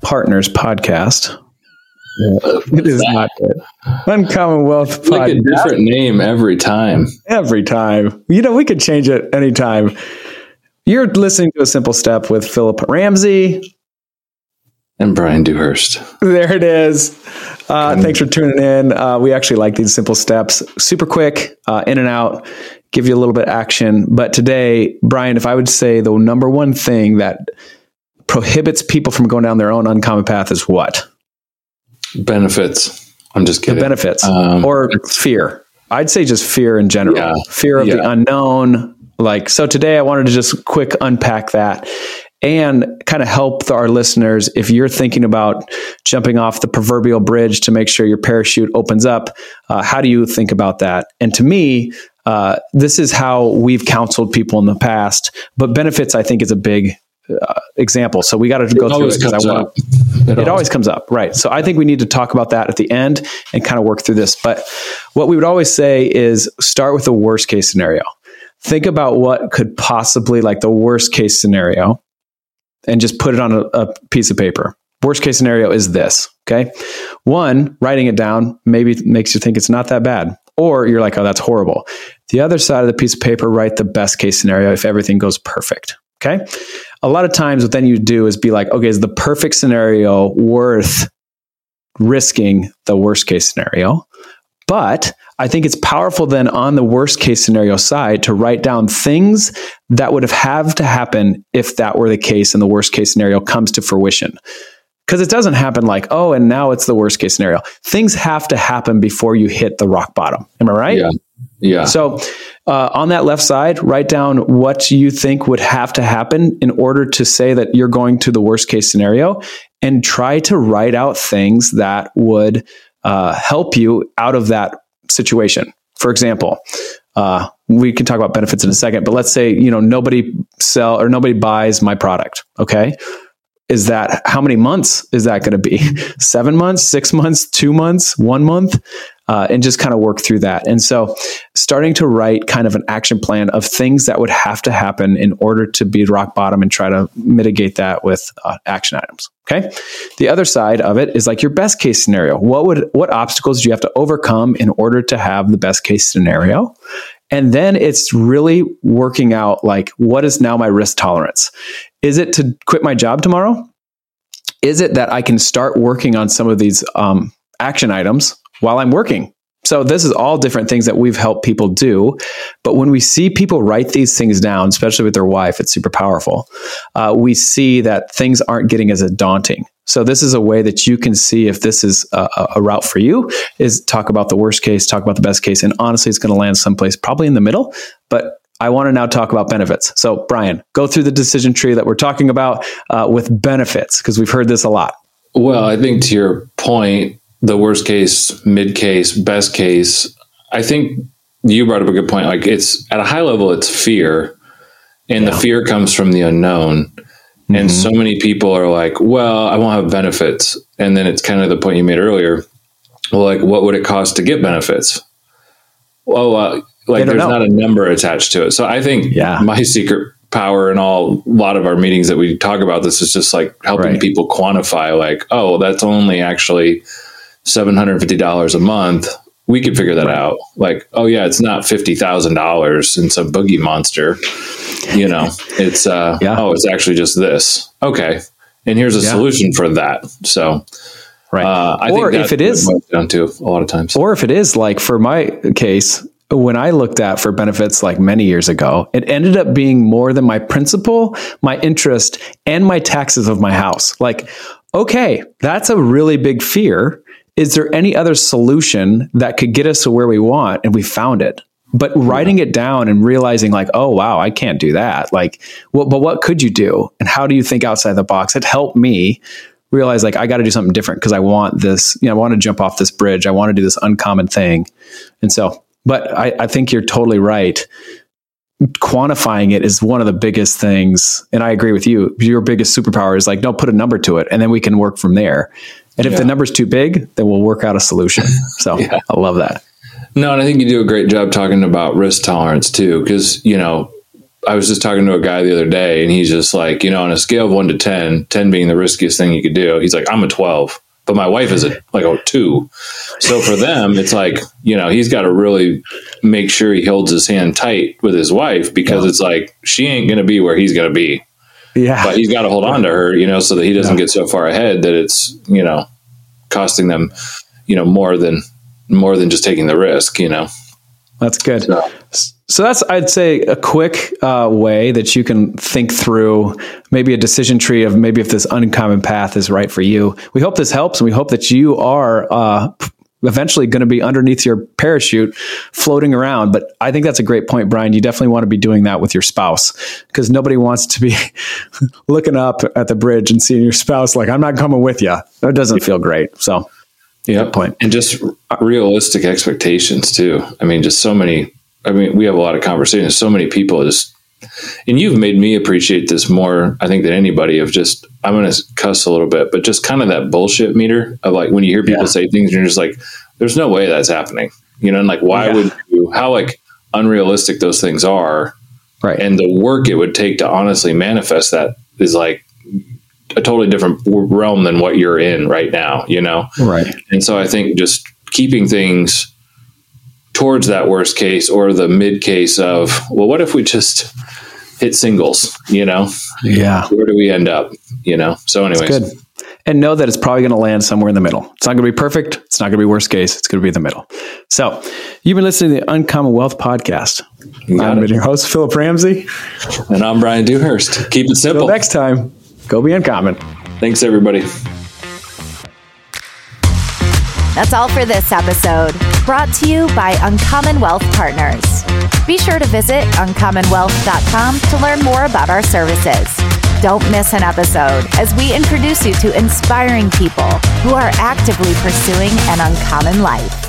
Partners Podcast. It is not good. Uncommon Wealth It's like a different name every time. Every time. You know, we could change it anytime. You're listening to A Simple Step with Philip Ramsey. And Brian Dewhurst. There it is. Uh, thanks for tuning in. Uh, we actually like these simple steps, super quick, uh, in and out, give you a little bit of action. But today, Brian, if I would say the number one thing that prohibits people from going down their own uncommon path is what? Benefits. I'm just The kidding. benefits Um, or fear. I'd say just fear in general. Yeah. Fear of the unknown. Like, so today I wanted to just quick unpack that and kind of help our listeners if you're thinking about jumping off the proverbial bridge to make sure your parachute opens up. Uh, how do you think about that? And to me, uh, this is how we've counseled people in the past, but benefits, I think, is a big uh, example. So we got to go It through it always because I want up. it always comes up, right? So I think we need to talk about that at the end and kind of work through this. But what we would always say is start with the worst case scenario. Think about what could possibly, like the worst case scenario, and just put it on a, a piece of paper. Worst case scenario is this. Okay. One, writing it down maybe makes you think it's not that bad. Or you're like, oh, that's horrible. The other side of the piece of paper, write the best case scenario if everything goes perfect. Okay. A lot of times, what then you do is be like, okay, is the perfect scenario worth risking the worst case scenario? But I think it's powerful then on the worst case scenario side to write down things that would have have to happen if that were the case and the worst case scenario comes to fruition. Because it doesn't happen like, oh, and now it's the worst case scenario. Things have to happen before you hit the rock bottom. Am I right? Yeah. Yeah. So, uh, on that left side, write down what you think would have to happen in order to say that you're going to the worst case scenario and try to write out things that would uh, help you out of that situation. For example, uh, we can talk about benefits in a second, but let's say, you know, nobody sell or nobody buys my product. Okay. Is that how many months is that going to be? Seven months, six months, two months, one month? Uh, and just kind of work through that. And so, starting to write kind of an action plan of things that would have to happen in order to be rock bottom and try to mitigate that with uh, action items. Okay. The other side of it is like your best case scenario. What would what obstacles do you have to overcome in order to have the best case scenario? And then it's really working out like what is now my risk tolerance? Is it to quit my job tomorrow? Is it that I can start working on some of these um, action items while I'm working? So this is all different things that we've helped people do. But when we see people write these things down, especially with their wife, it's super powerful. Uh, we see that things aren't getting as daunting. So this is a way that you can see if this is a, a route for you. Is talk about the worst case, talk about the best case, and honestly, it's going to land someplace probably in the middle. But I want to now talk about benefits. So Brian, go through the decision tree that we're talking about uh, with benefits because we've heard this a lot. Well, I think to your point, the worst case, mid case, best case, I think you brought up a good point. Like it's at a high level, it's fear. And the fear comes from the unknown. And so many people are like, well, I won't have benefits. And then it's kind of the point you made earlier. Well, like, what would it cost to get benefits? Well, uh, like, there's know. not a number attached to it. So I think Yeah. my secret power in all a lot of our meetings that we talk about this is just like helping Right. people quantify, like, oh, that's only actually seven hundred fifty dollars a month. We could figure that out. Like, oh yeah, it's not fifty thousand dollars in some boogie monster. You know, it's uh, Yeah. oh, it's actually just this. Okay, and here's a Yeah. solution for that. So, Right. uh, I Or think if it is- down to a lot of times. Or if it is like for my case, when I looked at for benefits like many years ago, it ended up being more than my principal, my interest, and my taxes of my house. Like, okay, that's a really big fear. Is there any other solution that could get us to where we want? And we found it. But mm-hmm. writing it down and realizing, like, oh, wow, I can't do that. Like, well, but what could you do? And how do you think outside the box? It helped me realize like I got to do something different because I want this, you know, I want to jump off this bridge. I want to do this uncommon thing. And so, but I, I think you're totally right. Quantifying it is one of the biggest things. And I agree with you. Your biggest superpower is like, no, put a number to it and then we can work from there. And if yeah. the number's too big, then we'll work out a solution. So yeah. I love that. No, and I think you do a great job talking about risk tolerance too, because, you know, I was just talking to a guy the other day and he's just like, you know, on a scale of one to 10, 10 being the riskiest thing you could do, he's like, I'm a 12, but my wife is a, like a two. So for them, it's like, you know, he's got to really make sure he holds his hand tight with his wife because yeah. it's like, she ain't going to be where he's going to be. Yeah. But he's got to hold on to her, you know, so that he doesn't yeah. get so far ahead that it's, you know, costing them, you know, more than, more than just taking the risk, you know. That's good. So, so that's, I'd say, a quick uh, way that you can think through maybe a decision tree of maybe if this uncommon path is right for you. We hope this helps, and we hope that you are uh, eventually going to be underneath your parachute floating around. But I think that's a great point, Brian. You definitely want to be doing that with your spouse because nobody wants to be looking up at the bridge and seeing your spouse like, I'm not coming with you. That doesn't feel great. So, yeah, point. And just realistic expectations too. I mean, just so many I mean, we have a lot of conversations. So many people just, and you've made me appreciate this more, I think, than anybody. Of just, I'm going to cuss a little bit, but just kind of that bullshit meter of like when you hear people yeah. say things, and you're just like, there's no way that's happening, you know, and like, why yeah. would you? How like unrealistic those things are, right? And the work it would take to honestly manifest that is like a totally different realm than what you're in right now, you know, right? And so I think just keeping things towards that worst case or the mid case of, well, what if we just hit singles, you know? Yeah. Where do we end up, you know? So, anyways. good. And know that it's probably going to land somewhere in the middle. It's not going to be perfect. It's not going to be worst case. It's going to be in the middle. So, you've been listening to the Uncommon Wealth Podcast. I'm your host, Philip Ramsey. And I'm Brian Dewhurst. Keep it simple. Until next time, go be uncommon. Thanks, everybody. That's all for this episode, brought to you by Uncommon Wealth Partners. Be sure to visit uncommonwealth.com to learn more about our services. Don't miss an episode as we introduce you to inspiring people who are actively pursuing an uncommon life.